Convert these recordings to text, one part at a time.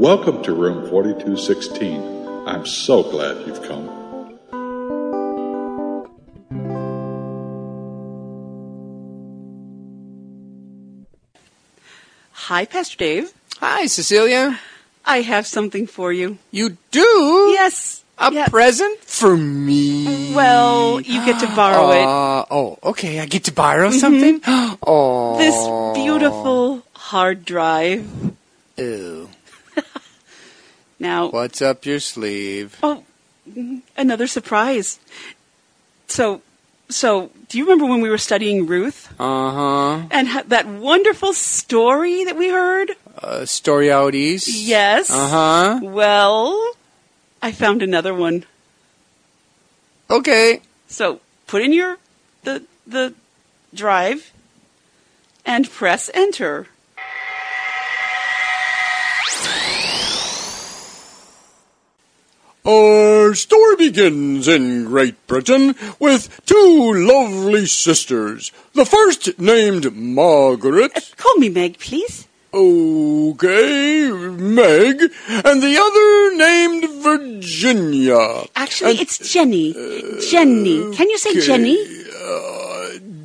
Welcome to room 4216. I'm so glad you've come. Hi, Pastor Dave. Hi, Cecilia. I have something for you. You do? Yes. A yeah. present for me. Well, you get to borrow it. Uh, oh, okay. I get to borrow something? Oh. This beautiful hard drive. Ew. Now, What's up your sleeve? oh, another surprise. So, so, do you remember when we were studying Ruth Uh huh. and ha- that wonderful story that we heard? Uh, story out east? Yes. Uh huh. Well, I found another one. Okay. So, put in your the the drive and press enter. Our story begins in Great Britain with two lovely sisters. The first named Margaret, Call me Meg, please. okay, Meg, and the other named Virginia. Actually, And- it's Jenny. Jenny. Can you say okay, Jenny? Uh,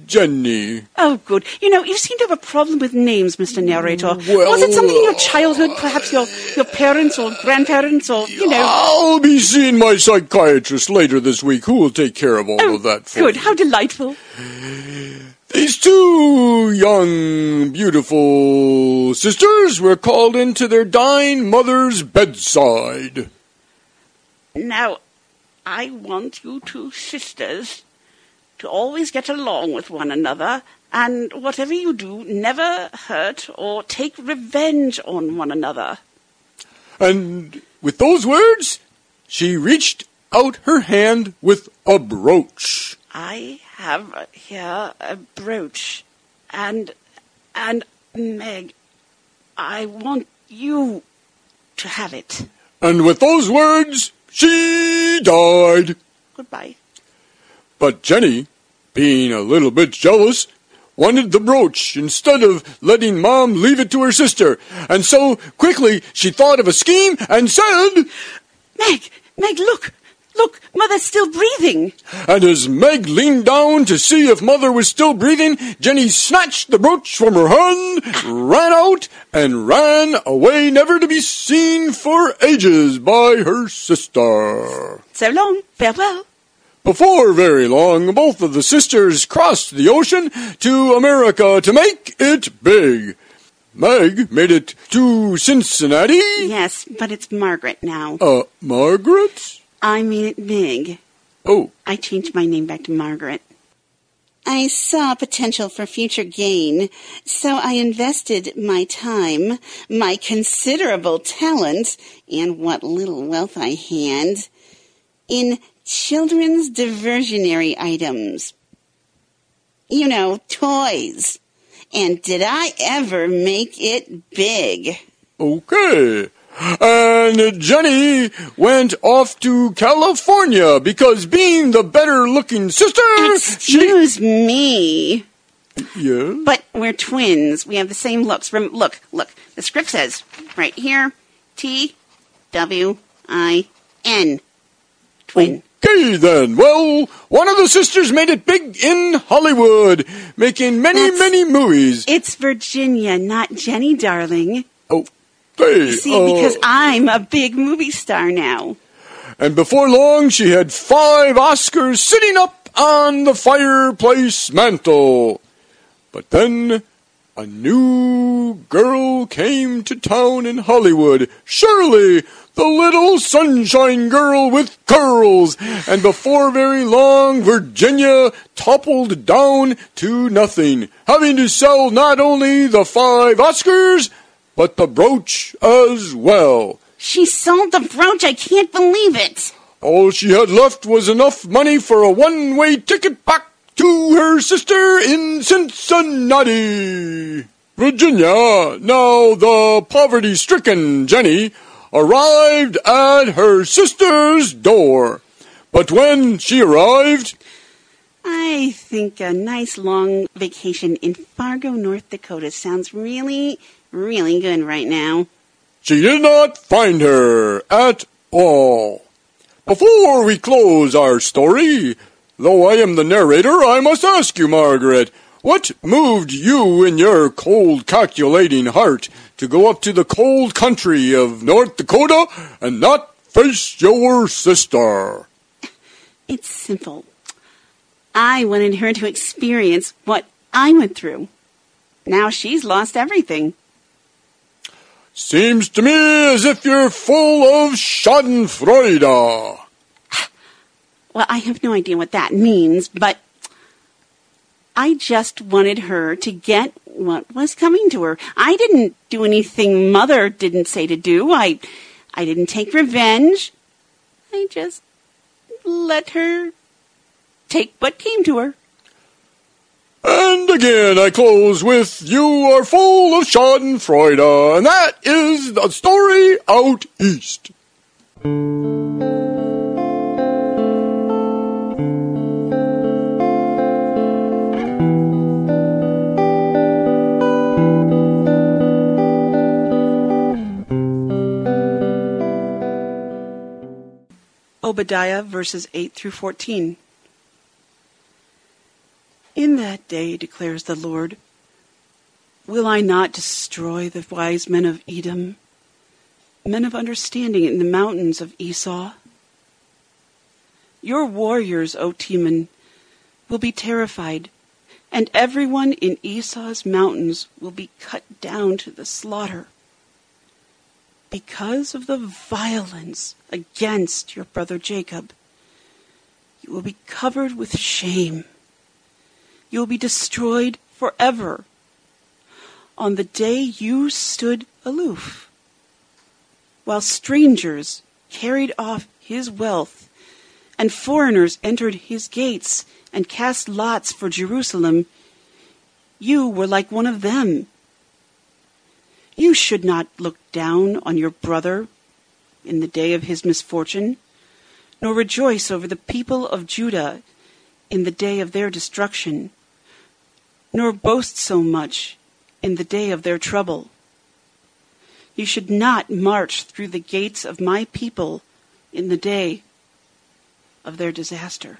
Jenny. Oh, good. You know, you seem to have a problem with names, Mr. Narrator. Well, Was it something in your childhood? Perhaps your, your parents or grandparents or, you know. I'll be seeing my psychiatrist later this week, who will take care of all Oh, of that for good. me. How delightful. These two young, beautiful sisters were called into their dying mother's bedside. Now, I want you two sisters to always get along with one another, and whatever you do, never hurt or take revenge on one another. And with those words, she reached out her hand with a brooch. I have here a brooch, and and Meg, I want you to have it. And with those words, she died. Goodbye. But Jenny, being a little bit jealous, wanted the brooch instead of letting Mom leave it to her sister. And so quickly she thought of a scheme and said, Meg, Meg, look, look, Mother's still breathing. And as Meg leaned down to see if Mother was still breathing, Jenny snatched the brooch from her hand, ran out, and ran away never to be seen for ages by her sister. So long, farewell. Before very long, both of the sisters crossed the ocean to America to make it big. Meg made it to Cincinnati. Yes, but it's Margaret now. Uh, Margaret? I mean it Meg. Oh, I changed my name back to Margaret. I saw potential for future gain, so I invested my time, my considerable talent, and what little wealth I had in children's diversionary items. You know, toys. And did I ever make it big? okay. And Jenny went off to California because being the better looking sister, she. Excuse me. Yeah. But we're twins. We have the same looks. Rem- look, look. The script says right here T W I N. Twin. Okay then. Well, one of the sisters made it big in Hollywood, making many, That's- many movies. It's Virginia, not Jenny, darling. Oh, hey. See, uh, because I'm a big movie star now. and before long, she had five Oscars sitting up on the fireplace mantel. But then a new girl came to town in Hollywood. Shirley, the little sunshine girl with curls. And before very long, Virginia toppled down to nothing, having to sell not only the five Oscars, but the brooch as well. She sold the brooch. I can't believe it. All she had left was enough money for a one way ticket back to her sister in Cincinnati. Virginia, now the poverty stricken Jenny, arrived at her sister's door. But when she arrived, I think a nice long vacation in Fargo, North Dakota sounds really, really good right now. she did not find her at all. Before we close our story, though I am the narrator, I must ask you, Margaret, what moved you in your cold, calculating heart to go up to the cold country of North Dakota and not face your sister? It's simple. I wanted her to experience what I went through. Now she's lost everything. Seems to me as if you're full of schadenfreude. Well, I have no idea what that means, but I just wanted her to get what was coming to her. I didn't do anything mother didn't say to do. I I didn't take revenge. I just let her take what came to her. And again, I close with You are full of schadenfreude, and that is the story out east. Obadiah verses 8 through 14. In that day, declares the Lord, will I not destroy the wise men of Edom, men of understanding in the mountains of Esau? Your warriors, O Teman, will be terrified, and everyone in Esau's mountains will be cut down to the slaughter because of the violence against your brother Jacob. You will be covered with shame. You will be destroyed forever. On the day you stood aloof, while strangers carried off his wealth, and foreigners entered his gates and cast lots for Jerusalem, you were like one of them you should not look down on your brother in the day of his misfortune, nor rejoice over the people of Judah in the day of their destruction, nor boast so much in the day of their trouble. You should not march through the gates of my people in the day of their disaster,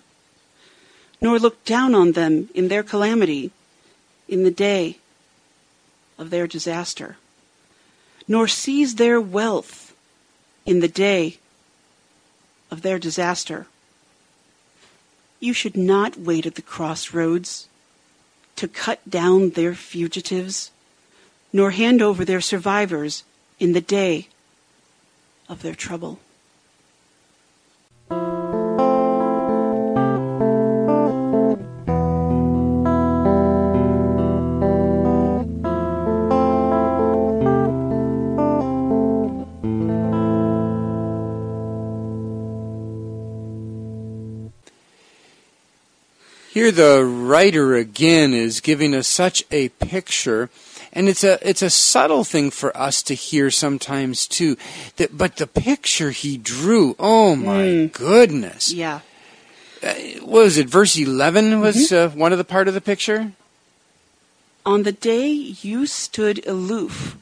nor look down on them in their calamity in the day of their disaster nor seize their wealth in the day of their disaster. You should not wait at the crossroads to cut down their fugitives, nor hand over their survivors in the day of their trouble. Here the writer again is giving us such a picture and it's a it's a subtle thing for us to hear sometimes too that but the picture he drew oh my mm. goodness yeah uh, what was it verse 11 was mm-hmm. uh, one of the part of the picture on the day you stood aloof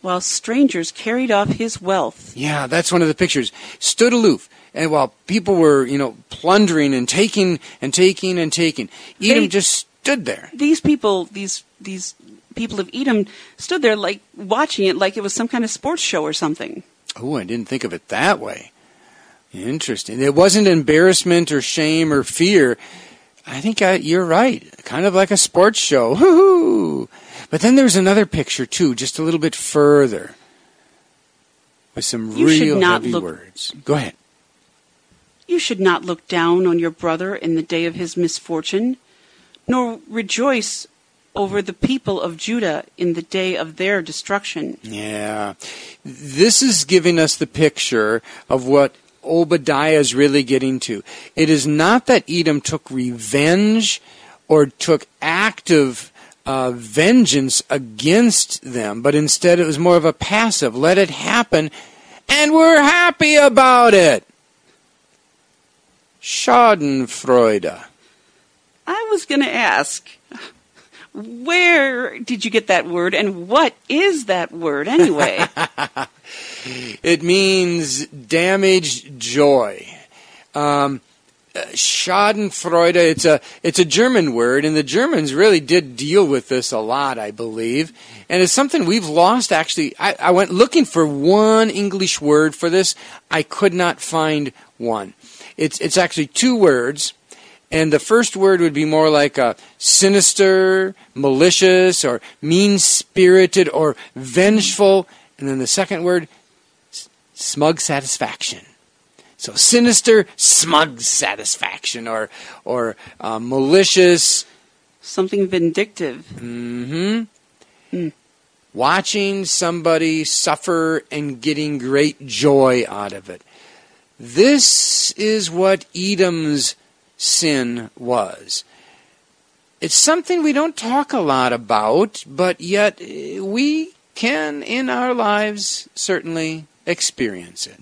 while strangers carried off his wealth yeah that's one of the pictures stood aloof and while people were, you know, plundering and taking and taking and taking, Edom they, just stood there. These people, these these people of Edom, stood there like watching it, like it was some kind of sports show or something. Oh, I didn't think of it that way. Interesting. It wasn't embarrassment or shame or fear. I think I, you're right. Kind of like a sports show. Woo-hoo! But then there's another picture too, just a little bit further, with some you real heavy look, words. Go ahead. You should not look down on your brother in the day of his misfortune, nor rejoice over the people of Judah in the day of their destruction. Yeah. This is giving us the picture of what Obadiah is really getting to. It is not that Edom took revenge or took active uh, vengeance against them, but instead it was more of a passive. Let it happen, and we're happy about it. Schadenfreude. I was going to ask, Where did you get that word, and what is that word anyway? It means damaged joy. Um, Schadenfreude. It's a it's a German word, and the Germans really did deal with this a lot, I believe. And it's something we've lost. Actually, I, I went looking for one English word for this. I could not find one. It's it's actually two words, and the first word would be more like a sinister, malicious, or mean spirited, or vengeful, and then the second word, smug satisfaction. So sinister, smug satisfaction, or or uh, malicious, Something vindictive. Mm-hmm. Watching somebody suffer and getting great joy out of it. This is what Edom's sin was. It's something we don't talk a lot about, but yet eh, we can in our lives certainly experience it.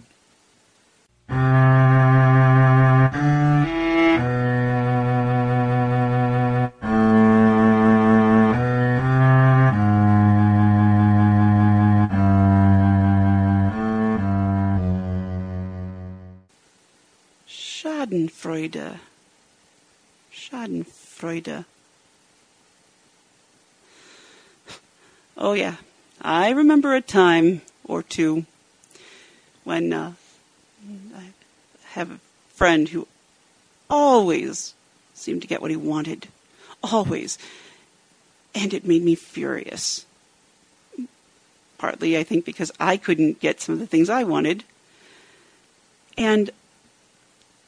Schadenfreude. Schadenfreude. Oh, yeah. I remember a time or two when uh, have a friend who always seemed to get what he wanted. Always. And it made me furious. Partly, I think, because I couldn't get some of the things I wanted. And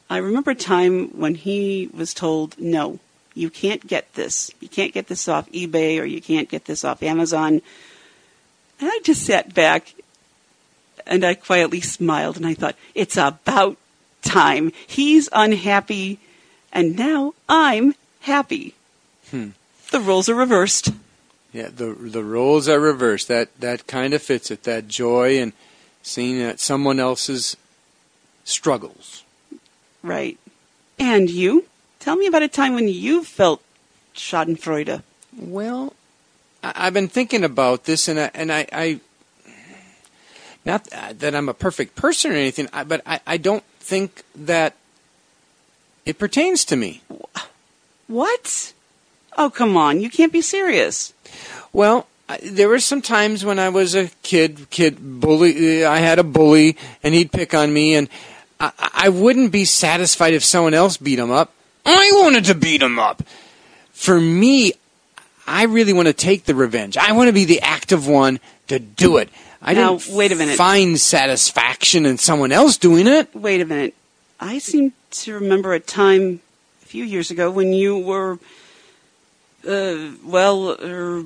I remember a time when he was told, no, you can't get this. You can't get this off eBay or you can't get this off Amazon. And I just sat back and I quietly smiled and I thought, it's about time. He's unhappy and now I'm happy. Hmm. The roles are reversed. Yeah, the the roles are reversed. That that kind of fits it. That joy and seeing that someone else's struggles. Right. And you? Tell me about a time when you felt Schadenfreude. Well, I- I've been thinking about this, and I, and I, I not that I'm a perfect person or anything, but I, I don't think that it pertains to me. What? Oh, come on. You can't be serious. Well, I, there were some times when I was a kid, kid bully. Uh, I had a bully, and he'd pick on me, and I, I wouldn't be satisfied if someone else beat him up. I wanted to beat him up. For me, I really want to take the revenge. I want to be the active one to do it. I Now, didn't wait a minute. find satisfaction in someone else doing it. Wait a minute. I seem to remember a time a few years ago when you were, uh, well, er,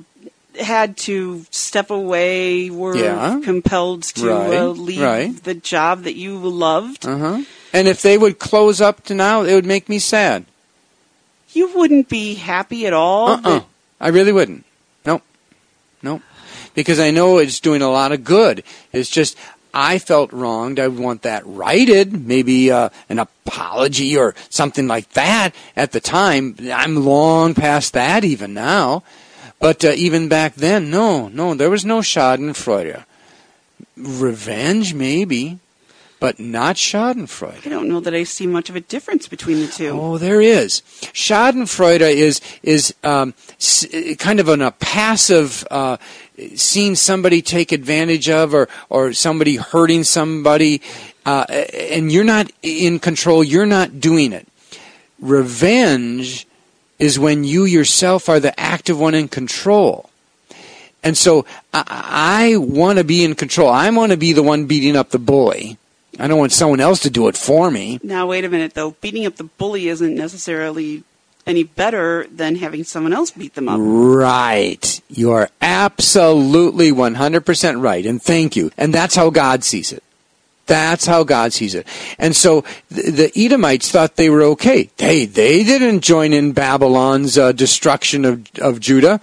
had to step away, were Yeah. compelled to Right, uh, leave right. the job that you loved. Uh huh. And if they would close up to now, it would make me sad. You wouldn't be happy at all. Uh uh I really wouldn't. Nope. Nope. Because I know it's doing a lot of good. It's just I felt wronged. I want that righted. Maybe uh, an apology or something like that at the time. I'm long past that even now. But uh, even back then, no, no, there was no Schadenfreude. Revenge, maybe, but not Schadenfreude. I don't know that I see much of a difference between the two. Oh, there is. Schadenfreude is is um, s- kind of an, a passive uh, seeing somebody take advantage of, or or somebody hurting somebody, uh, and you're not in control. You're not doing it. Revenge is when you yourself are the active one in control. And so I, I want to be in control. I want to be the one beating up the bully. I don't want someone else to do it for me. Now, wait a minute, though. Beating up the bully isn't necessarily any better than having someone else beat them up. Right. You are absolutely 100% right. And thank you. And that's how God sees it. That's how God sees it. And so the, Edomites thought they were okay. They, they didn't join in Babylon's uh, destruction of, of Judah.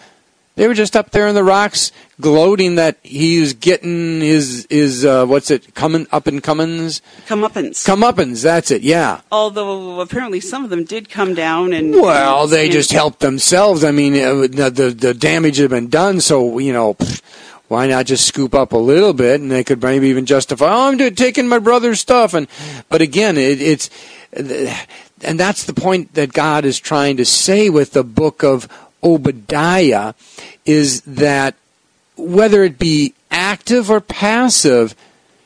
They were just up there in the rocks, gloating that he's getting his his uh, what's it coming up and Cummins Comeuppance. comeuppance. That's it. Yeah. Although apparently some of them did come down and. Well, they and- just helped themselves. I mean, uh, the the, the damage had been done, so you know. pff, Why not just scoop up a little bit, and they could maybe even justify, "Oh, I'm do- taking my brother's stuff." And but again, it, it's and that's the point that God is trying to say with the book of Obadiah is that whether it be active or passive,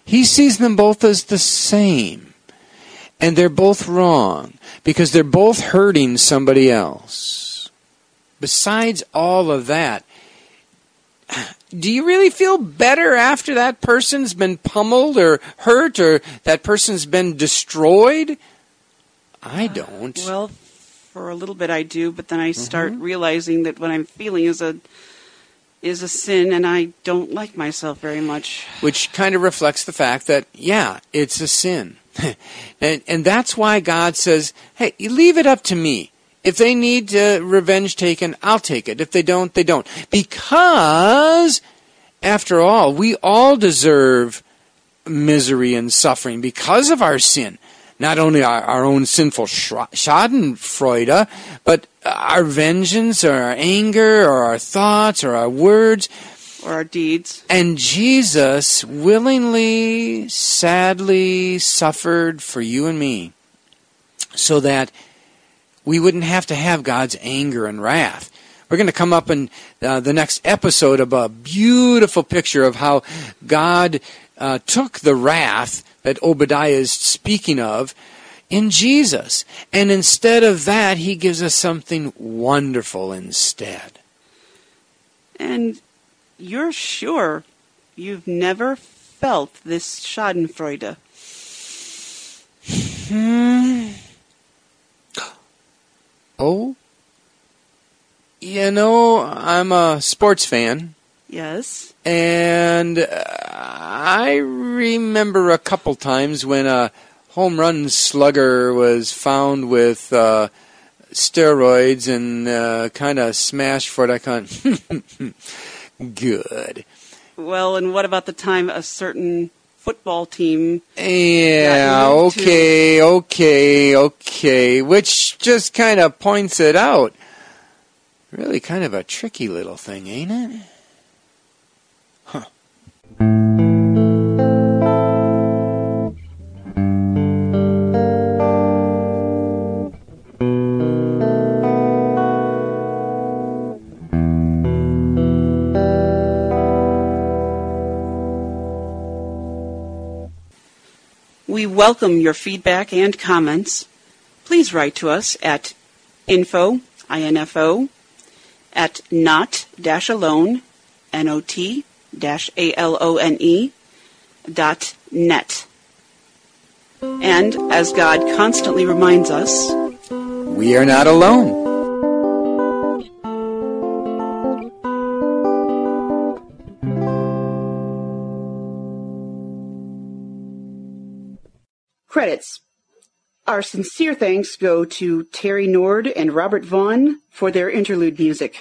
he sees them both as the same. And they're both wrong because they're both hurting somebody else. Besides all of that, do you really feel better after that person's been pummeled or hurt or that person's been destroyed? I don't. Well, for a little bit I do, but then I start Mm-hmm. realizing that what I'm feeling is a is a sin, and I don't like myself very much. which kind of reflects the fact that yeah, it's a sin, and and that's why God says, "Hey, you leave it up to me. If they need uh, revenge taken, I'll take it. If they don't, they don't. Because, after all, we all deserve misery and suffering because of our sin." Not only our, our own sinful schadenfreude, but our vengeance or our anger or our thoughts or our words. Or our deeds. And Jesus willingly, sadly suffered for you and me so that we wouldn't have to have God's anger and wrath. We're going to come up in uh, the next episode of a beautiful picture of how God uh, took the wrath that Obadiah is speaking of in Jesus. And instead of that, he gives us something wonderful instead. And you're sure you've never felt this Schadenfreude? Hmm. Oh? You know, I'm a sports fan, Yes. and uh, I remember a couple times when a home run slugger was found with uh, steroids and uh, kind of smashed for it. I can't. Good. Well, and what about the time a certain football team Yeah, moved to- okay, okay, okay. Which just kind of points it out. Really kind of a tricky little thing, ain't it? Welcome your feedback and comments. Please write to us at info, info, at not dash alone, N-O-T dash A-L-O-N-E dot net. And as God constantly reminds us, We are not alone. Credits. Our sincere thanks go to Terry Nord and Robert Vaughn for their interlude music.